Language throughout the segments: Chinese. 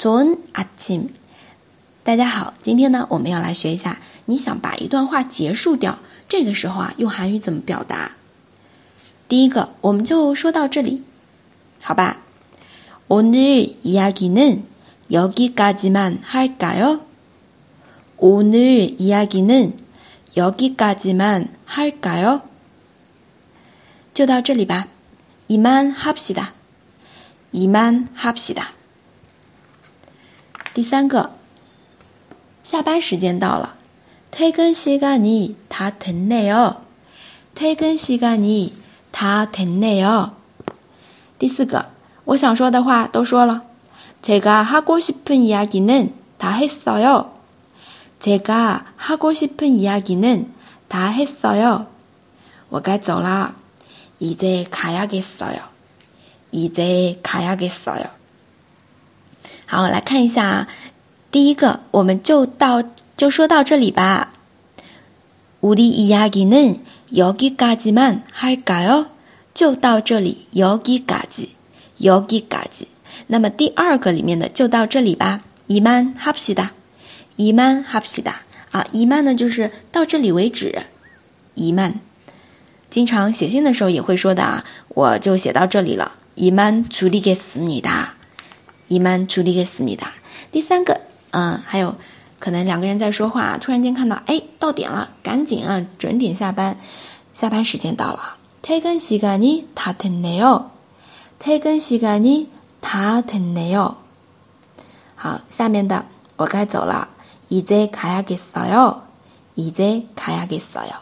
좋은아침大家好，今天呢，我们要来学一下，你想把一段话结束掉，这个时候啊，用韩语怎么表达？第一个，我们就说到这里，好吧？오늘이야기는여기까지만할까요오늘이야기는여기까지만할까요就到这里吧。이만합시 다， 이만합시 다。 第三个，下班时间到了。퇴근시간이다됐네 요。 퇴근시간이다됐네 요。 第四个，我想说的话都说了。제가하고싶은이야기는다했어 요。 제가하고싶은이야기는다했어 요。 我该走了。이제가야겠어 요。 이제가야겠어 요。 好，来看一下第一个，我们就到就说到这里吧。우리이야기는여기까지만할까 요？ 就到这里，여기까 지， 여기까 지。 那么第二个里面的就到这里吧。이만합시 다， 이만합시 다。 啊，이만呢就是到这里为止。이만经常写信的时候也会说的啊，我就写到这里了。이만줄이겠습니 다， 이만줄이겠습니 다。 第三个，嗯，还有可能两个人在说话，突然间看到，哎，到点了，赶紧啊，准点下班，下班时间到了。퇴근시간이다됐네 요， 퇴근시간이다됐네 요。 好，下面的我该走了。이제가야겠어 요， 이제가야겠어 요。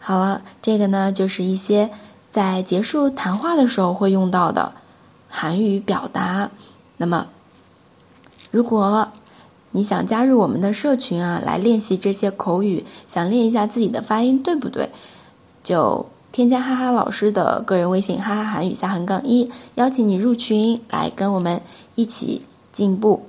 好了，这个呢就是一些在结束谈话的时候会用到的韩语表达。 那么，如果你想加入我们的社群啊，来练习这些口语，想练一下自己的发音对不对，就添加哈哈老师的个人微信“哈哈韩语下横杠一”，邀请你入群来跟我们一起进步。